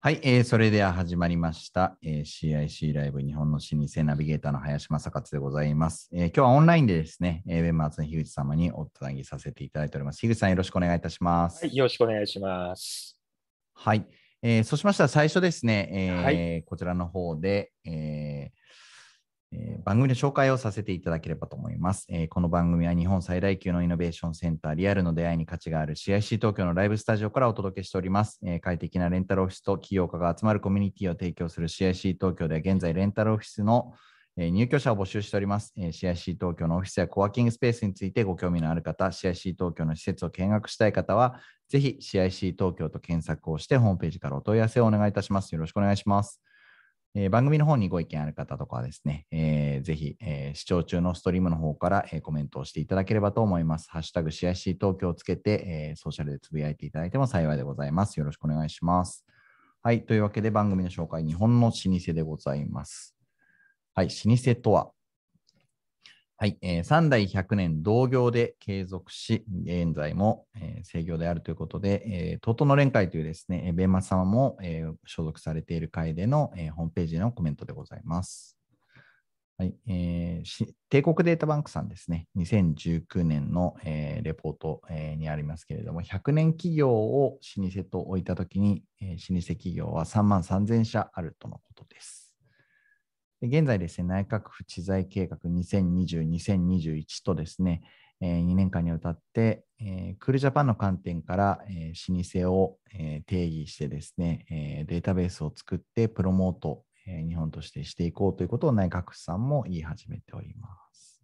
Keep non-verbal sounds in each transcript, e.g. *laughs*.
はい、えー、それでは始まりました、えー、CIC ライブ日本の老舗ナビゲーターの林正勝でございます。えー、今日はオンラインでですね、えー、ベンマーズの樋口様におつなぎさせていただいております。樋口さんよろしくお願いいたします。はい、よろしくお願いします。はい、えー、そうしましたら最初ですね、えー、はい、こちらの方で、えーえー、番組の紹介をさせていただければと思います、えー、この番組は日本最大級のイノベーションセンター、リアルの出会いに価値がある CIC 東京のライブスタジオからお届けしております。えー、快適なレンタルオフィスと起業家が集まるコミュニティを提供する CIC 東京では現在レンタルオフィスの入居者を募集しております。CIC 東京のオフィスやコワーキングスペースについてご興味のある方、CIC 東京の施設を見学したい方は、ぜひ CIC 東京と検索をしてホームページからお問い合わせをお願いいたします。よろしくお願いします。えー、番組の方にご意見ある方とかはですね、えー、ぜひ、えー、視聴中のストリームの方から、えー、コメントをしていただければと思います。ハッシュタグ CIC 東京をつけて、えー、ソーシャルでつぶやいていただいても幸いでございます。よろしくお願いします。はい。というわけで番組の紹介、日本の老舗でございます。はい。老舗とは、はい、えー、3代100年同業で継続し、現在も、えー、制御であるということで、えー、トートの連会というですね、ベンマ様も、えー、所属されている会での、えー、ホームページのコメントでございます。はいえー、帝国データバンクさんですね、2019年の、えー、レポート、えー、にありますけれども、100年企業を老舗と置いたときに、えー、老舗企業は3万3000社あるとのことです。現在ですね、内閣府知財計画2020、2021とですね、え、2年間にわたって、クールジャパンの観点から、老舗を、定義してですね、データベースを作ってプロモート、日本としてしていこうということを内閣府さんも言い始めております。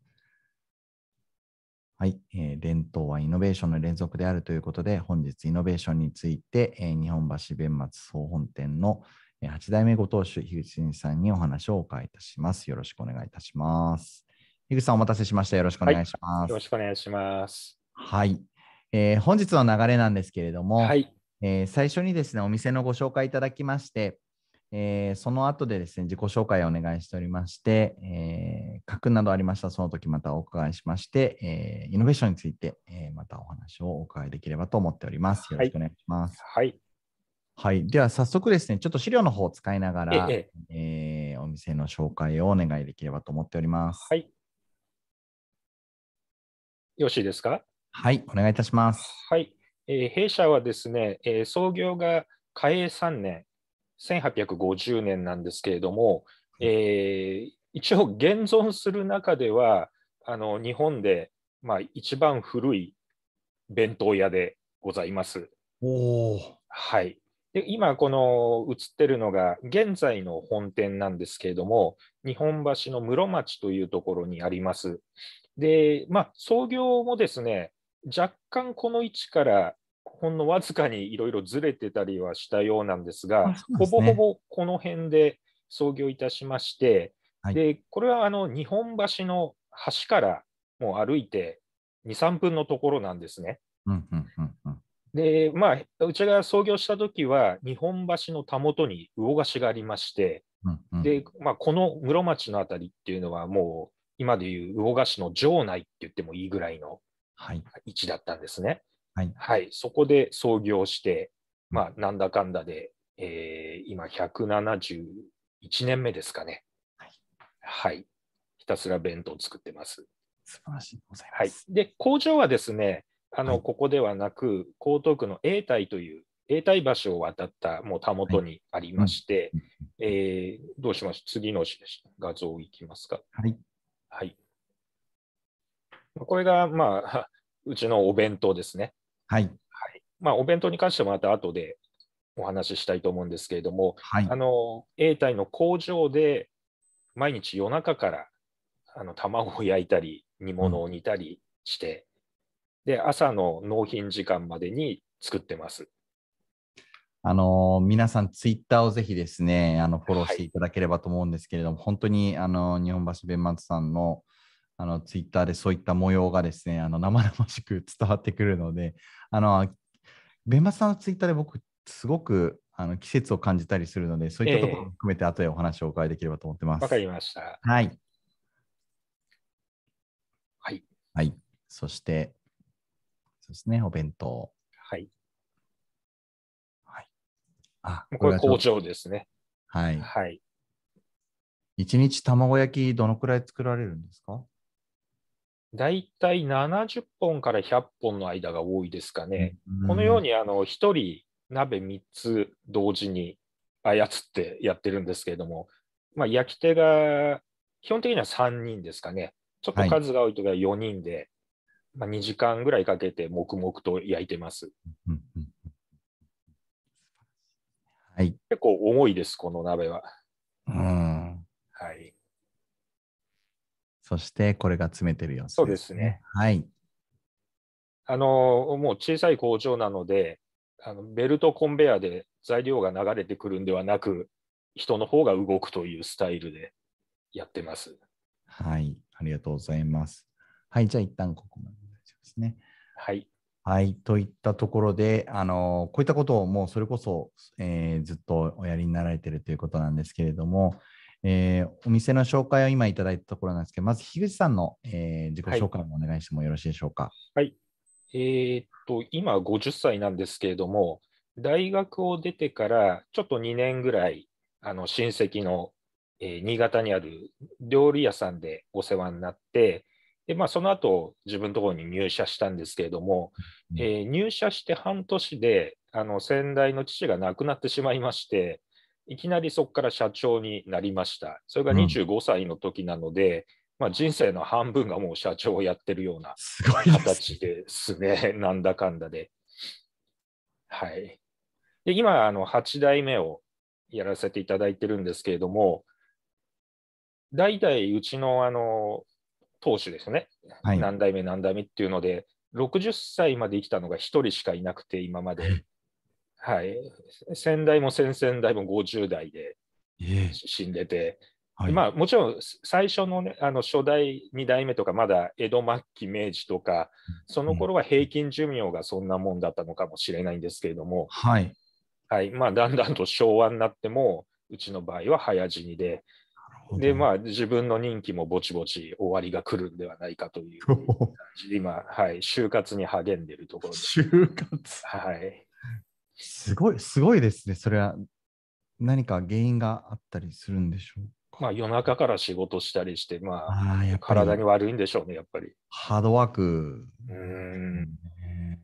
はい、伝統はイノベーションの連続であるということで、本日イノベーションについて、日本橋弁松総本店の8代目ご当主、樋口さんにお話をお伺いいたします。よろしくお願いいたします。樋口さん、お待たせしました。よろしくお願いします。はい、よろしくお願いします。はい、えー、本日の流れなんですけれども、はい、えー、最初にですね、お店のご紹介いただきまして、えー、その後でですね、自己紹介をお願いしておりまして、えー、書くなどありましたら、その時またお伺いしまして、えー、イノベーションについて、えー、またお話をお伺いできればと思っております。よろしくお願いします。はい、はいはい。では早速ですね、ちょっと資料の方を使いながら、えええー、お店の紹介をお願いできればと思っております。はい。よろしいですか？はい、お願いいたします。はい。えー、弊社はですね、えー、創業が嘉永3年、1850年なんですけれども、えー、一応現存する中では、あの日本で、まあ、一番古い弁当屋でございます。おはい。で今、この映ってるのが現在の本店なんですけれども、日本橋の室町というところにあります。で、まあ、創業もですね、若干この位置からほんのわずかにいろいろずれてたりはしたようなんですが、すね、ほぼほぼこの辺で創業いたしまして、はい、でこれはあの日本橋の橋からもう歩いて2、3分のところなんですね。うんうんうで、まあ、うちが創業した時は、日本橋のたもとに魚河岸がありまして、うんうん、で、まあ、この室町のあたりっていうのは、もう、今でいう魚河岸の城内って言ってもいいぐらいの位置だったんですね。はい。はい、そこで創業して、まあ、なんだかんだで、えー、今、171年目ですかね。はい。はい。ひたすら弁当を作ってます。素晴らしいございます。はい。で、工場はですね、あの、はい、ここではなく、江東区の永代という、永代橋を渡ったもうたもとにありまして、はい、えー、どうしましょう次の画像いきますか？はい。はい。これが、まあ、*laughs* うちのお弁当ですね。はい。はい、まあ、お弁当に関してはまた後でお話ししたいと思うんですけれども、はい、あの、永代の工場で毎日夜中からあの卵を焼いたり、煮物を煮たりして、で、朝の納品時間までに作ってます。あの皆さん、ツイッターをぜひですね、あのフォローしていただければと思うんですけれども、はい、本当にあの日本橋弁松さんのあのツイッターでそういった模様がですね、あの生々しく伝わってくるので、あの弁松さんのツイッターで僕、すごくあの季節を感じたりするので、そういったところも含めて、後でお話をお伺いできればと思ってます。わ、えー、かりました。はい。はい。はい。そして、そうですね、お弁当。はい。はい。あ、これ工場ですね。はい。はい。一日卵焼きどのくらい作られるんですか？だいたい70本から100本の間が多いですかね。うんこのように、あの、一人鍋3つ同時に操ってやってるんですけれども、まあ、焼き手が基本的には3人ですかね。ちょっと数が多いときは4人で、まあ、2時間ぐらいかけて黙々と焼いてます。うんうんはい。結構重いです、この鍋は。うん。はい。そして、これが詰めてる様子そうですね。はい。あの、もう小さい工場なので、あのベルトコンベヤーで材料が流れてくるんではなく、人の方が動くというスタイルでやってます。はい。ありがとうございます。はい。じゃあ、一旦ここまでですね。はい。はい。といったところで、あの、こういったことをもうそれこそ、えーずっとおやりになられているということなんですけれども、えーお店の紹介を今いただいたところなんですけど、まず樋口さんの、えー自己紹介もお願いしてもよろしいでしょうか。えーっと、今50歳なんですけれども、大学を出てからちょっと2年ぐらい、あの親戚の、えー新潟にある料理屋さんでお世話になって、でまあ、その後自分のところに入社したんですけれども、うんえー入社して半年であの先代の父が亡くなってしまいまして、いきなりそこから社長になりました。それがうん25歳の時なので、まあ、人生の半分がもう社長をやってるようなすごいです。形ですね、*laughs* なんだかんだで。はい。で、今、あの、8代目をやらせていただいてるんですけれども、代々うちの、あの、当主ですね、はい。何代目何代目っていうので、60歳まで生きたのが1人しかいなくて、今まで。はい。先代も先々代も50代でええ死んでて、はい。まあ、もちろん最初の,、ね、あの初代、2代目とか、まだ江戸末期、明治とか、その頃は平均寿命がそんなもんだったのかもしれないんですけれども、はい。はいまあ、だんだんと昭和になっても、うちの場合は早死にで、で、まあ、自分の任期もぼちぼち終わりが来るんではないかという *laughs* 感じで、今、はい、就活に励んでいるところです。就活。はい、すごい、すごいですね。それは何か原因があったりするんでしょうか？まあ、夜中から仕事したりして、まあ、あ体に悪いんでしょうね、やっぱり。ハードワークうーんね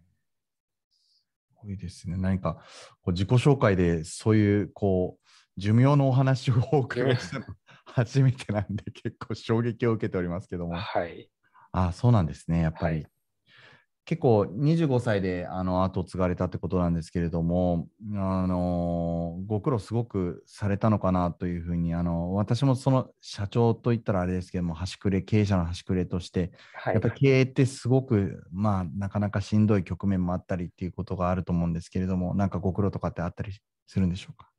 すごいですね。何かこう自己紹介でそういうこう寿命のお話をお伺いしたの初めてなんで結構衝撃を受けておりますけども。はい。ああ、そうなんですね。やっぱり。はい結構25歳であの後を継がれたってことなんですけれども、あのご苦労すごくされたのかなというふうにあの私もその社長といったらあれですけども端くれ経営者の端くれとしてはいやっぱり経営ってすごく、まあ、なかなかしんどい局面もあったりっていうことがあると思うんですけれども、なんかご苦労とかってあったりするんでしょうか？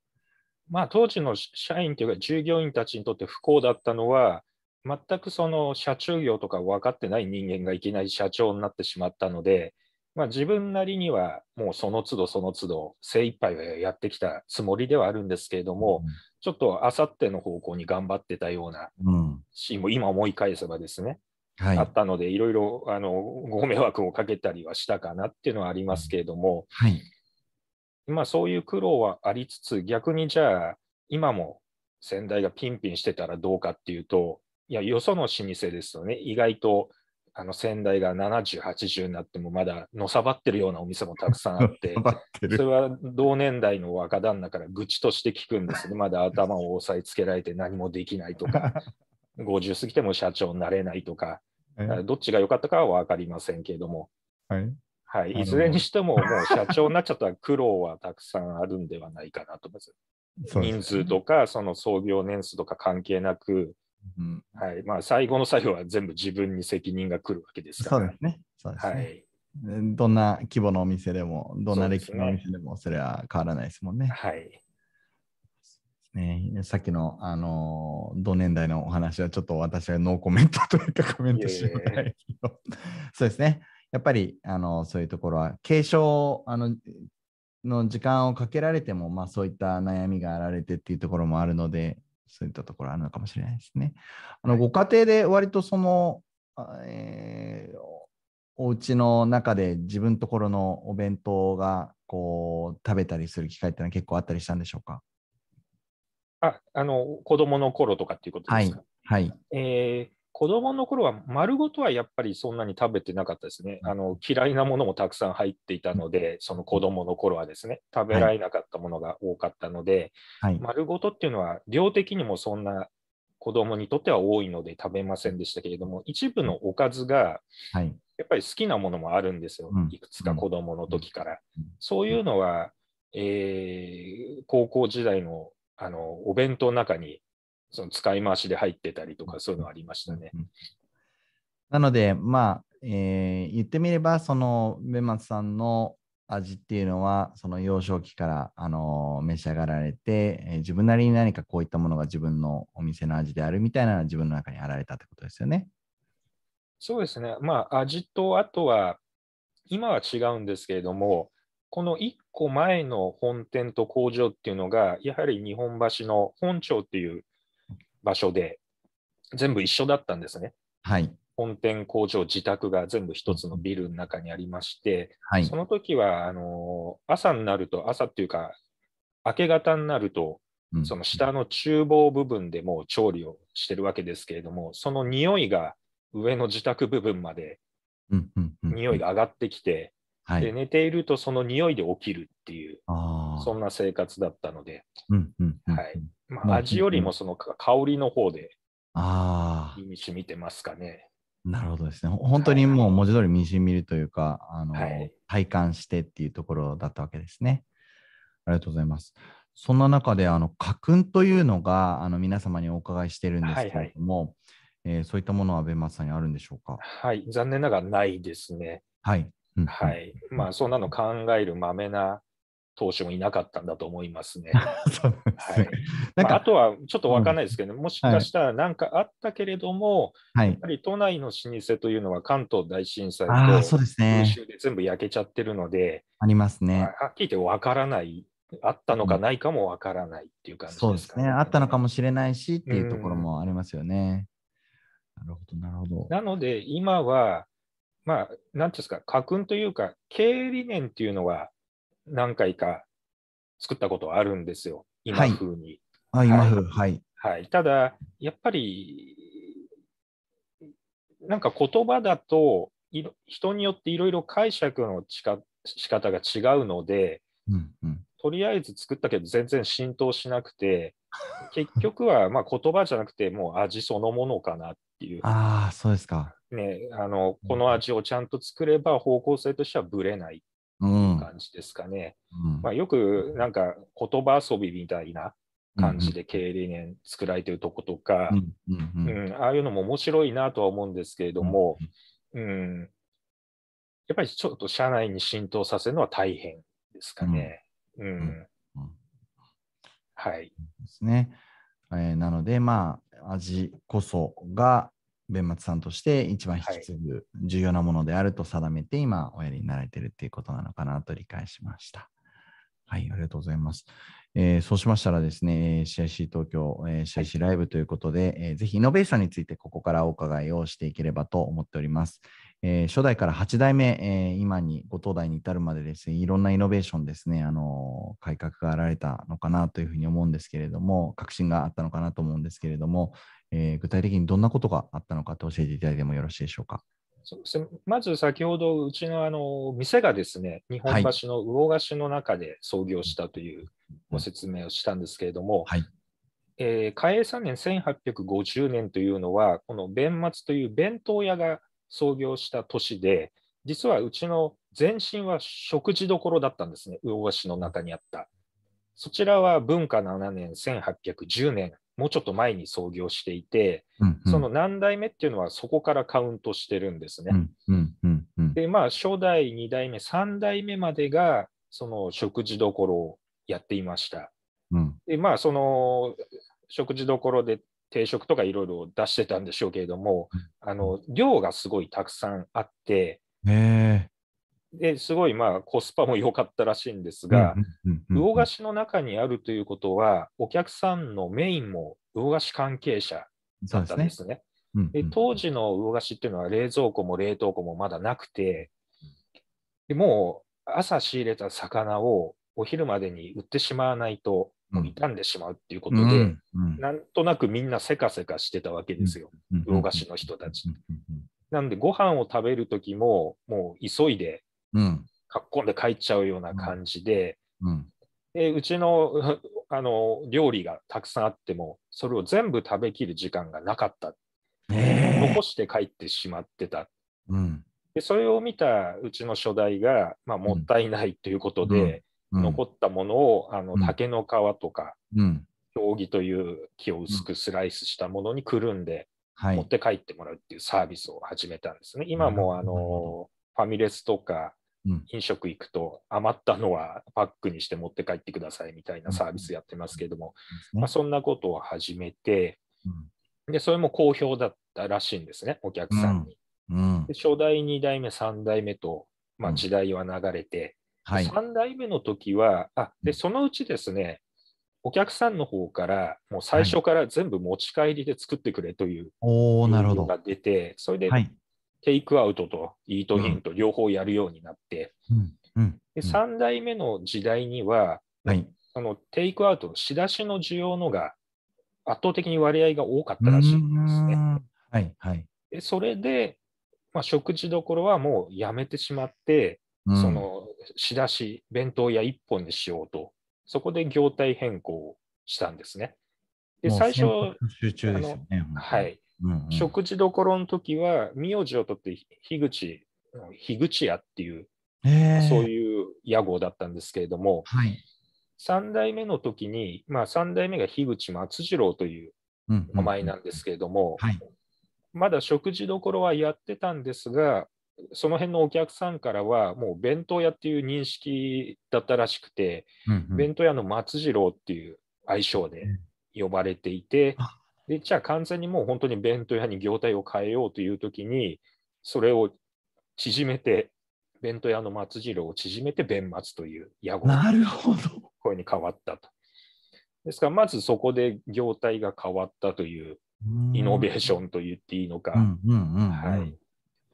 まあ、当時の社員というか従業員たちにとって不幸だったのは、全くその社長業とか分かってない人間がいきなり社長になってしまったので、まあ、自分なりにはもうその都度その都度精一杯はやってきたつもりではあるんですけれども、ちょっとあさっての方向に頑張ってたようなうん。シーンも今思い返せばですね、はい。あったので、いろいろあのご迷惑をかけたりはしたかなっていうのはありますけれども、はい。まあそういう苦労はありつつ、逆にじゃあ、今も先代がピンピンしてたらどうかっていうと、いや、よその老舗ですとね、意外とあの先代が70、80になってもまだのさばってるようなお店もたくさんあって。それは同年代の若旦那から愚痴として聞くんですね。まだ頭を押さえつけられて何もできないとか、*laughs* 50過ぎても社長になれないとか、はいどっちが良かったかは分かりませんけれども、はい。はい、いずれにしても、もう社長になっちゃったら苦労はたくさんあるんではないかなと思います。人数とか、その創業年数とか関係なく、うんはいまあ、最後の最後は全部自分に責任が来るわけですから。そうですね。すね。はい。どんな規模のお店でも、どんな歴史のお店でも、それは変わらないですもんね。はい。ねさっきの、あの同年代のお話はちょっと私はノーコメントというかコメントしないけど、そうですね。やっぱり、あのそういうところは、継承あのの時間をかけられても、まあそういった悩みがあられてっていうところもあるので、そういったところあるのかもしれないですね。あのご家庭で割とその、あえーお家の中で自分ところのお弁当がこう食べたりする機会ってのは結構あったりしたんでしょうか？あ、あの、子供の頃とかっていうことですか？はい。はい。えー子供の頃は丸ごとはやっぱりそんなに食べてなかったですね。あの嫌いなものもたくさん入っていたので、その子供の頃はですね、食べられなかったものが多かったので、はい。丸ごとっていうのは量的にもそんな子供にとっては多いので食べませんでしたけれども、一部のおかずがはい。やっぱり好きなものもあるんですようん。いくつか子供の時からうん。そういうのは、えー高校時代のあのお弁当の中にその使い回しで入ってたりとか、そういうのありましたね。うんなので、まあ、えー言ってみれば、その、ベマツさんの味っていうのは、その幼少期から、あのー召し上がられて、えー自分なりに何かこういったものが自分のお店の味であるみたいなのが自分の中にあられたってことですよね。そうですね。まあ、味と、あとは、今は違うんですけれども、この1個前の本店と工場っていうのが、やはり日本橋の本町っていう場所で、全部一緒だったんですね。はい。本店、工場、自宅が全部一つのビルの中にありまして、はいそ。の時はあの朝になると、朝っていうか、明け方になると、うんその下の厨房部分でもう調理をしてるわけですけれども、その匂いが上の自宅部分まで匂いが上がってきて、はい。で寝ているとその匂いで起きるっていう、ああ。そんな生活だったので、味よりもそのか香りの方であ身に染みてますかね。あ、なるほどですね。ほ本当にもう文字通り身に染みるというか、あの、はい体感してっていうところだったわけですね。ありがとうございます。そんな中で、あの、家訓というのが、あの、皆様にお伺いしてるんですけれども、えーそういったものは、ベンマツさんにあるんでしょうか？はい、残念ながらないですね。はい。うんは。い。まあ、そんなの考えるまめな投手もいなかったんだと思いますね。*laughs* そうなんですねはい。なんまあ、とはちょっとわかんないですけど、もしかしたら何かあったけれども、はいやっ。ぱり都内の老舗というのは関東大震災とそうです空ね。襲で全部焼けちゃってるので、ありますまあね。はっきり言ってわからない、あったのかないかもわからないっていう感じですかそうですね。あったのかも。もしれないしっていうところもありますよね。なるほど、なるほど。なので、今は、まあ、なんていうんですか、家訓というか、経営理念っていうのは何回か作ったことはあるんですよ、今はい風に。あ、今はい風、はい。はい、ただ、やっぱり、なんか言葉だと、人によっていろいろ解釈のしか仕方が違うので、うんうん。とりあえず作ったけど全然浸透しなくて、結局は *laughs* まあ言葉じゃなくて、もう味そのものかなっていう、ああ、そうですか。ね、あのこの味をちゃんと作れば方向性としてはぶれないうん。感じですかね。うんまあ、よくなんか言葉遊びみたいな感じで経営理念作られてるとことか、うんうんうんうん、ああいうのも面白いなとは思うんですけれども、うん、やっぱりちょっと社内に浸透させるのは大変ですかね。うんうんはい。ですね。えーなので、まあ、味こそが、弁末さんとして一番引き継ぐ重要なものであると定めて、今、おやりになられているっていうことなのかなと理解しました。はい、ありがとうございます。えーそうしましたらですね、えー CIC 東京、えー CIC ライブということで、えーぜひイノベーションについてここからお伺いをしていければと思っております。えー初代から8代目、えー今にご東大に至るまでですね、いろんなイノベーションですね、あのー改革があられたのかなというふうに思うんですけれども、革新があったのかなと思うんですけれども、えー具体的にどんなことがあったのかと教えていただいてもよろしいでしょうか？そうですね。まず先ほど、うちのあの店がですね、日本橋の魚河岸の中で創業したというご説明をしたんですけれども、はい。えー嘉永3年1850年というのは、この弁末という弁当屋が創業した年で、実はうちの前身は食事処だったんですね、魚河岸の中にあった。そちらは文化7年、1810年、もうちょっと前に創業していて、うんうん。その何代目っていうのはそこからカウントしてるんですね。うんうんうんうん。で、まあ、初代、2代目、3代目までが、その食事どころをやっていました。うん。で、まあ、その食事どころで定食とかいろいろ出してたんでしょうけれども、あの量がすごいたくさんあって、へですごいまあコスパも良かったらしいんですーが、魚菓子の中にあるということは、お客さんのメインも魚菓子関係者だっそうですね。たんですね。うんで当時の魚河岸っていうのは冷蔵庫も冷凍庫もまだなくて、でもう朝仕入れた魚をお昼までに売ってしまわないと、もう傷んでしまうっていうことで、うんうんなんとなくみんなせかせかしてたわけですよ、うん魚河岸の人たち。うんなんで、ご飯を食べるときも、もう急いで、うん。かっこんで帰っちゃうような感じで、うん。でうちの *laughs* あの料理がたくさんあっても、それを全部食べきる時間がなかった。ええ。残して帰ってしまってた。うん。でそれを見たうちの初代が、まあ、もったいないということで、うん。残ったものをあのうん。竹の皮とか、うん。経木という木を薄くスライスしたものにくるんで、はい。持って帰ってもらうっていうサービスを始めたんですね。今もあのファミレスとかうん飲食行くと余ったのはパックにして持って帰ってくださいみたいなサービスやってますけども、まあ、そんなことを始めて、で、それも好評だったらしいんですね、お客さんに。うん。で初代、2代目、3代目と、まあ、うん。時代は流れて、はい。3代目の時は、あでそのうちですね、お客さんの方から、もう最初から全部持ち帰りで作ってくれというおおなるほど。要望が出て、それではいテイクアウトとイートインと両方やるようになって、で3代目の時代には、はい。あのテイクアウトの仕出しの需要のが圧倒的に割合が多かったらしいんですね。うん。はいはい。でそれで、まあ、食事どころはもうやめてしまって、うん。その仕出し、弁当屋一本にしようと、そこで業態変更をしたんですね。で、最初、集中ですよねはい、うんうん。食事どころの時は、名字を取って樋口、樋口屋っていう、えー。そういう屋号だったんですけれども、はい。3代目の時に、まあ、3代目が樋口松次郎といううん名前なんですけれども、はい。まだ食事どころはやってたんですが、その辺のお客さんからは、もう弁当屋っていう認識だったらしくて、うんうん。弁当屋の松次郎っていう愛称で呼ばれていてあ、でじゃあ完全にもう本当に弁当屋に業態を変えようという時に、それを縮めて、弁当屋の松次郎を縮めて弁松という屋号なるほど。声に変わったと。ですから、まずそこで業態が変わったというイノベーションと言っていいのか、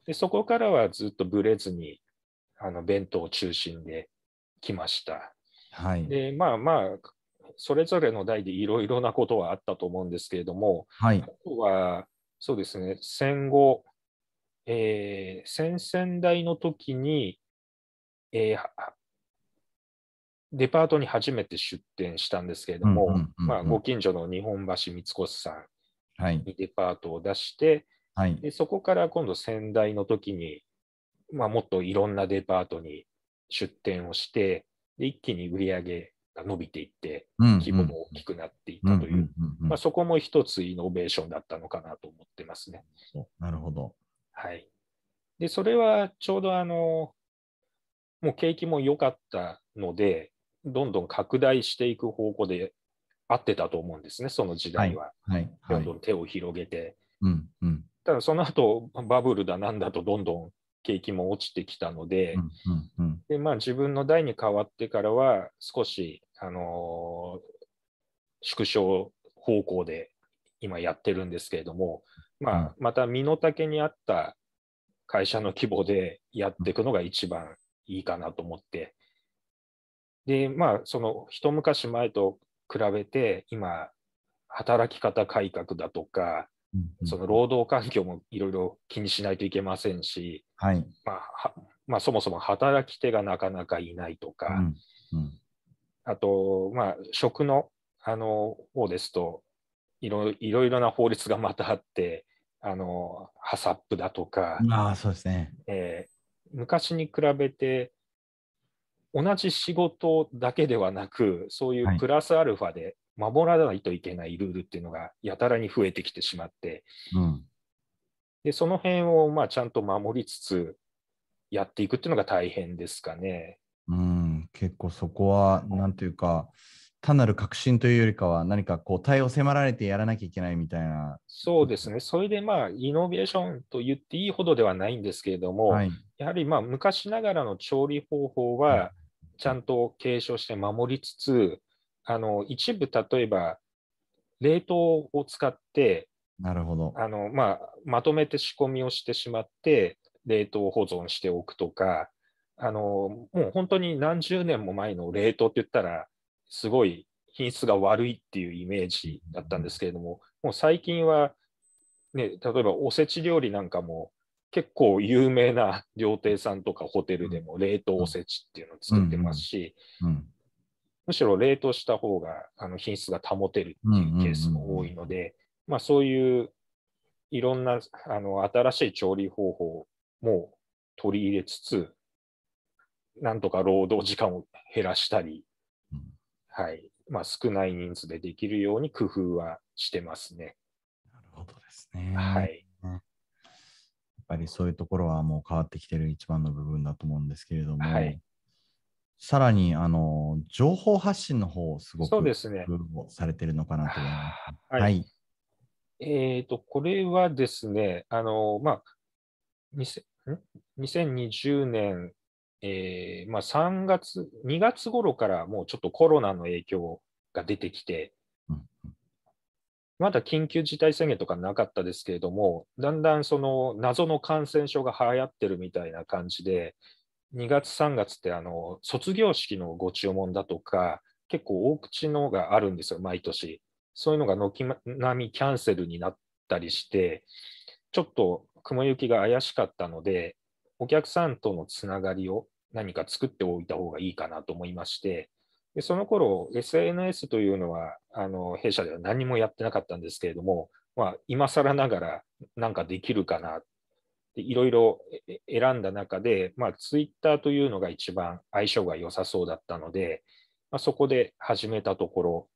でそこからはずっとブレずにあの弁当中心で来ました。はい。で、まあまあ、それぞれの代でいろいろなことはあったと思うんですけれども、はい。あとは、そうですね、戦後、えー先々代の時に、えーはデパートに初めて出店したんですけれども、ご近所の日本橋三越さんはい。にデパートを出して、はい。でそこから今度先代の時に、まあ、もっといろんなデパートに出店をして、で一気に売り上げが伸びていって、規模も大きくなっていったという、まあ、そこも一つイノベーションだったのかなと思ってますね。なるほどはい。で、それはちょうどあの、もう景気も良かったので、どんどん拡大していく方向で合ってたと思うんですね、その時代は。はいはいどんどん手を広げて。うんうんただその後バブルだなんだとどんどん景気も落ちてきたので、でまあ、自分の代に変わってからは少し、あのー縮小方向で今やってるんですけれども、まあ、また身の丈に合った会社の規模でやっていくのが一番いいかなと思って、で、まあ、その一昔前と比べて、今、働き方改革だとか、その労働環境もいろいろ気にしないといけませんし、はい。まあはまあ、そもそも働き手がなかなかいないとか、うんうん。あと、まあ、食のあの方ですといろ、いろいろな法律がまたあって、あのハサップだとか、ああそうですね。えー昔に比べて、同じ仕事だけではなく、そういうプラスアルファで守らないといけないルールっていうのがやたらに増えてきてしまって、うん。でその辺をまあちゃんと守りつつやっていくっていうのが大変ですかね。うん。結構そこはなんていうか単なる革新というよりかは何かこう対応迫られてやらなきゃいけないみたいな。そうですね。それでまあイノベーションと言っていいほどではないんですけれども、はい。やはりまあ昔ながらの調理方法はちゃんと継承して守りつつ、あの一部例えば冷凍を使ってなるほど。あのまあ、まとめて仕込みをしてしまって、冷凍保存しておくとか、あのもう本当に何十年も前の冷凍って言ったら、すごい品質が悪いっていうイメージだったんですけれども、もう最近は、ね、例えばおせち料理なんかも、結構有名な料亭さんとかホテルでも冷凍おせちっていうのを作ってますし、うん。むしろ冷凍した方があの品質が保てるっていうケースも多いので、まあ、そういういろんなあの新しい調理方法も取り入れつつ、なんとか労働時間を減らしたり、うん。はい。まあ、少ない人数でできるように工夫はしてますね。なるほどですね。はい、やっぱりそういうところはもう変わってきてる一番の部分だと思うんですけれども、はいさらにあの情報発信の方をすごくそうですね。されてるのかなと思います。はいはい。えーと、これはですね、あの、まあ、2000ん2020年、えーまあ、3月、2月頃からもうちょっとコロナの影響が出てきて、うんまだ緊急事態宣言とかなかったですけれども、だんだんその謎の感染症が流行ってるみたいな感じで、2月、3月ってあの卒業式のご注文だとか、結構大口のがあるんですよ、毎年。そういうのが軒並みキャンセルになったりして、ちょっと雲行きが怪しかったので、お客さんとのつながりを何か作っておいた方がいいかなと思いまして、でその頃 SNS というのはあの弊社では何もやってなかったんですけれども、まあ、今更ながらなんかできるかないろいろ選んだ中で、まあ、Twitter というのが一番相性が良さそうだったので、まあ、そこで始めたところ、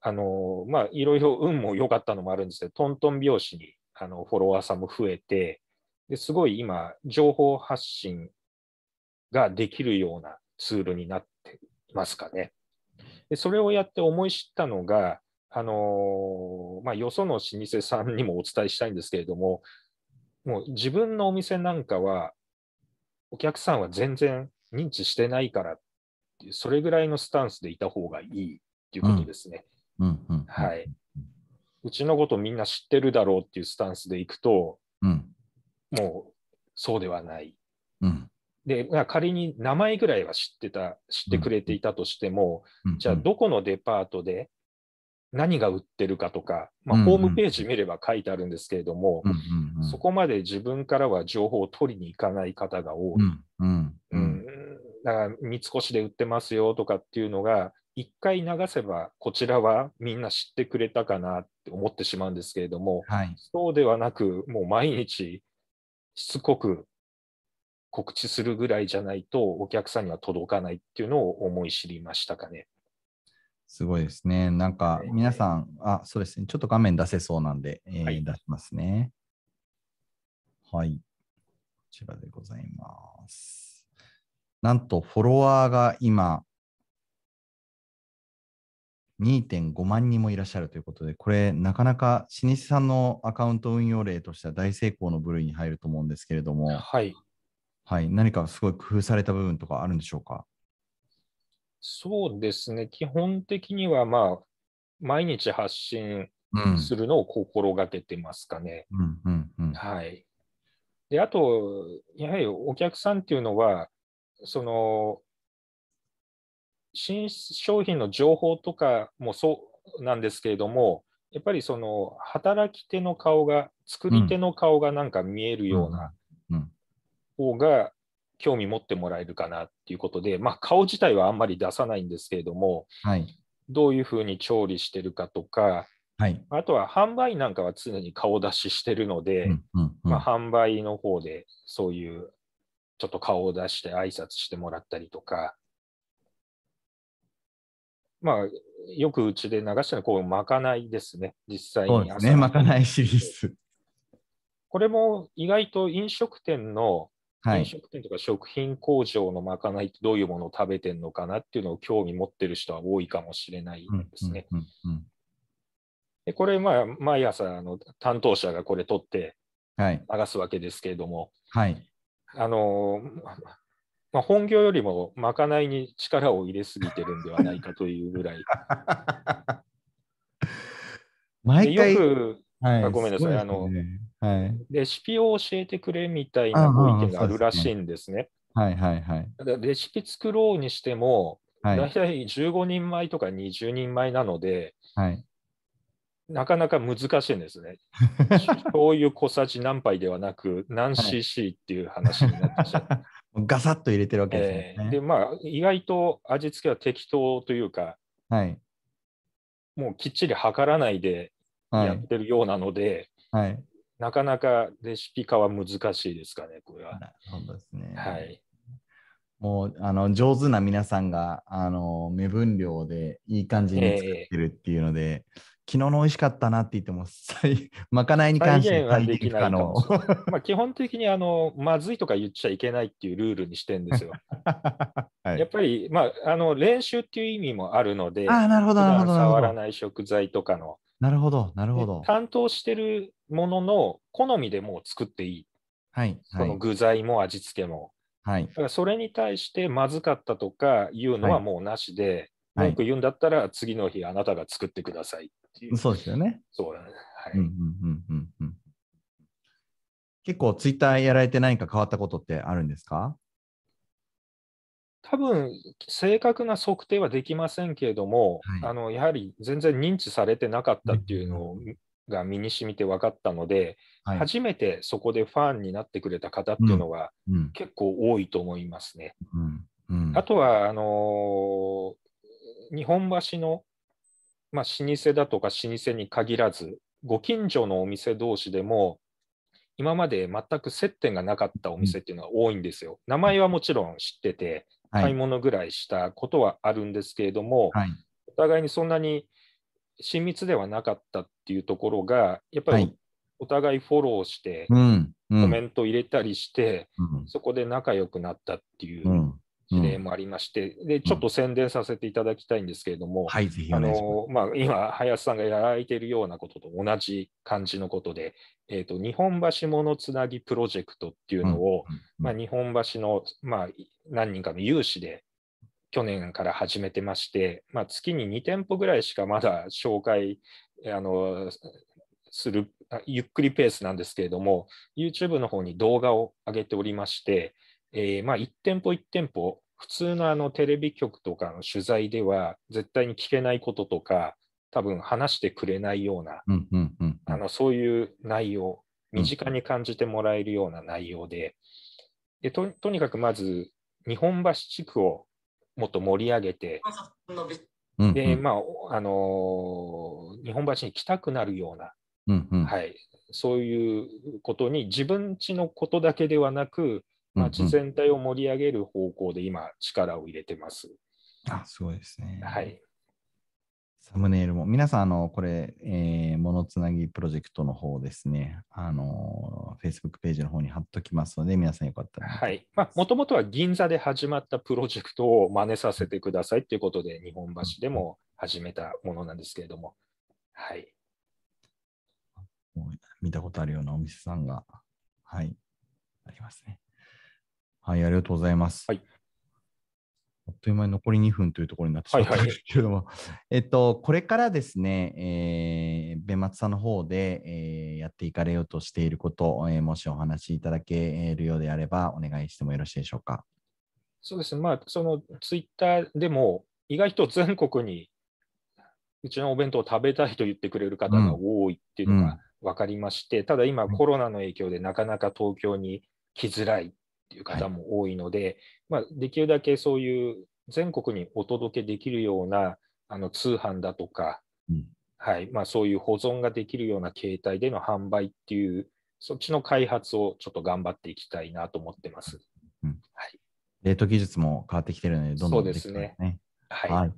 あのまあ、いろいろ運も良かったのもあるんですけど、トントン拍子にあのフォロワーさんも増えて、ですごい今、情報発信ができるようなツールになっていますかね。でそれをやって思い知ったのが、あのまあ、よその老舗さんにもお伝えしたいんですけれども、もう自分のお店なんかは、お客さんは全然認知してないからっていう、それぐらいのスタンスでいた方がいいっていうことですね。はい。うちのことみんな知ってるだろうっていうスタンスでいくと、うん。もうそうではない。うん。で、まあ仮に名前ぐらいは知ってた、知ってくれていたとしても、うんじゃあどこのデパートで何が売ってるかとか、まあ、ホームページ見れば書いてあるんですけれども、うんうんうんそこまで自分からは情報を取りに行かない方が多い。うんうんだから三越で売ってますよとかっていうのが、一回流せば、こちらはみんな知ってくれたかなって思ってしまうんですけれども、はい。そうではなく、もう毎日しつこく告知するぐらいじゃないと、お客さんには届かないっていうのを思い知りましたかね。すごいですね。なんかはい皆さん、あ、そうですね。ちょっと画面出せそうなんで、えーはい出しますね。はい。こちらでございます。なんと、フォロワーが今、2.5万人もいらっしゃるということで、これ、なかなか老舗さんのアカウント運用例としては大成功の部類に入ると思うんですけれども、はい。はい。何かすごい工夫された部分とかあるんでしょうか？そうですね。基本的には、まあ、毎日発信うん。するのを心がけてますかね。はい。で、あと、やはりお客さんっていうのは、その、新商品の情報とかもそうなんですけれども、やっぱりその働き手の顔が、作り手の顔がなんか見えるようなうん方が興味持ってもらえるかなっていうことで、まあ顔自体はあんまり出さないんですけれども、はい。どういうふうに調理してるかとか、はい。あとは販売なんかは常に顔出ししてるので、うんうんうんまあ、販売の方でそういうちょっと顔を出して挨拶してもらったりとか、まあ、よくうちで流してるのはこうまかないですね、実際にそうですね。まかないシリーズ。これも意外と飲食店の、はい。飲食店とか食品工場のまかないってどういうものを食べてるのかなっていうのを興味持ってる人は多いかもしれないうんですね。うんうんでこれ、まあ、毎朝あの担当者がこれ取って。流すわけですけれども、はい。あのまあ、本業よりもまかないに力を入れすぎてるんではないかというぐらい。*laughs* で毎回、よくはい。ごめんなさいすごですあのねはい。レシピを教えてくれみたいなご意見があるらしいんですね。はいはいはい。レシピ作ろうにしても、はい。大体15人前とか20人前なので、はい。なかなか難しいんですね。*laughs* 醤油小さじ何杯ではなく、何 cc っていう話になってしまう。*laughs* ガサッと入れてるわけですね。えーで、まあ、意外と味付けは適当というか、はい。もうきっちり測らないではい。やってるようなので、はい。なかなかレシピ化は難しいですかね、これは。なるほどですね。はい。もう、あの、上手な皆さんが、あの、目分量でいい感じに作ってるっていうので、昨日の美味しかったなって言っても、再 *laughs* まかないに関してはできないまあ、基本的にあのまずいとか言っちゃいけないっていうルールにしてるんですよ。*laughs* はいやっぱり、まあ、あの練習っていう意味もあるので、ああ、なるほ普ど、触らど。ない食材とかの、なるほど、なるほでど。担当してるものの好みでもう作っていい、はい、はいその、具材も味付けも。はい。だからそれに対してまずかったとかいうのはもうなしで、はい文句言うんだったら次の日あなたが作ってくださいっていう。そうですよね。そうだね。はいうんうんうんうんうん結構、ツイッターやられて何か変わったことってあるんですか？多分正確な測定はできませんけれども、はいあのやはり全然認知されてなかったっていうのが身に染みて分かったので、はい。初めてそこでファンになってくれた方っていうのはうん結構多いと思いますね。うんうんあとはあのー日本橋の、まあ、老舗だとか老舗に限らず、ご近所のお店同士でも、今まで全く接点がなかったお店っていうのは多いんですよ。名前はもちろん知ってて、買い。はい。物ぐらいしたことはあるんですけれども、はい。お互いにそんなに親密ではなかったっていうところが、やっぱりはい。お互いフォローして、コメント入れたりして、うん。そこで仲良くなったっていううん事例もありまして、でちょっと宣伝させていただきたいんですけれども、あ。のまあ、今、林さんがやられているようなことと同じ感じのことで、えーと、日本橋ものつなぎプロジェクトっていうのを、まあ、日本橋の、まあ、何人かの有志で去年から始めてまして、まあ、月に2店舗ぐらいしかまだ紹介あのするあゆっくりペースなんですけれども、YouTube の方に動画を上げておりまして、えーまあ、1店舗1店舗、普通のあのテレビ局とかの取材では絶対に聞けないこととか、多分話してくれないような、うんうんうんあのそういう内容、うん身近に感じてもらえるような内容で、でととにかくまず日本橋地区をもっと盛り上げて、うんうん。でまああのー日本橋に来たくなるような、うんうん。はい、そういうことに自分家のことだけではなく、街全体を盛り上げる方向で今、力を入れてます。あ、すごいですね。はい、サムネイルも、皆さん、あの、これ、えー、ものつなぎプロジェクトの方ですね、あの、Facebook ページの方に貼っときますので、皆さんよかったら。はい。まあ、もともとは銀座で始まったプロジェクトを真似させてくださいということで、日本橋でも始めたものなんですけれども、はい。見たことあるようなお店さんが、はい、ありますね。はい、ありがとうございます。はい。あっという間に残り2分というところになってしまったんですけれども、*laughs* えっと、これからですね、えー、弁松さんの方で、えーやっていかれようとしていること、えーもしお話しいただけるようであれば、お願いしてもよろしいでしょうか。そうですね。まあ、そのツイッターでも、意外と全国にうちのお弁当を食べたいと言ってくれる方が多いっていうのが分かりまして、ただ今、コロナの影響でなかなか東京に来づらいっていう方も多いので、まあ、できるだけそういう全国にお届けできるようなあの通販だとか、うんはいまあ、そういう保存ができるような形態での販売っていう、そっちの開発をちょっと頑張っていきたいなと思ってます。冷凍技術も変わってきてるので、どんどんそうですね。はい。はい。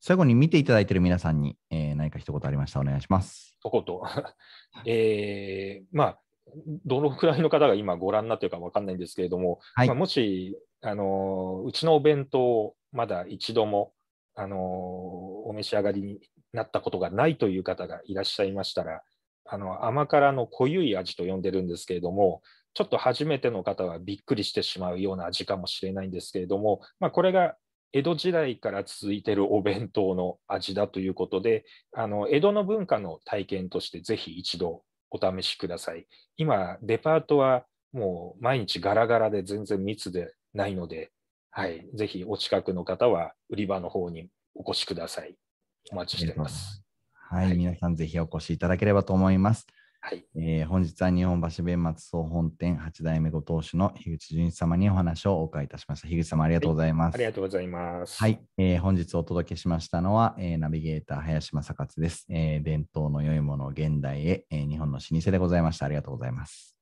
最後に見ていただいている皆さんに、えー何か一言ありましたらお願いします。とこと。*laughs* えーまあ、どのくらいの方が今ご覧になってるかわかんないんですけれども、はい。まあ、もし、あのーうちのお弁当をまだ一度も、あのーお召し上がりになったことがないという方がいらっしゃいましたら、あの甘辛の濃ゆい味と呼んでるんですけれども、ちょっと初めての方はびっくりしてしまうような味かもしれないんですけれども、まあ、これが江戸時代から続いているお弁当の味だということで、あの江戸の文化の体験としてぜひ一度お試しください。今、デパートはもう毎日ガラガラで全然密でないので、はい、ぜひお近くの方は売り場の方にお越しください。お待ちしています。はい、はい、皆さんぜひお越しいただければと思います。はい、えー、本日は日本橋弁松総本店8代目ご当主の樋口純一様にお話をお伺いいたしました。樋口様ありがとうございます。はい、ありがとうございます。はい、えー、本日お届けしましたのは、えー、ナビゲーター林正勝です、えー。伝統の良いものを現代へ、えー、日本の老舗でございました。ありがとうございます。